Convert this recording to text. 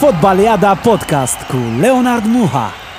Fotbaliada Podcast cu Leonard Muha.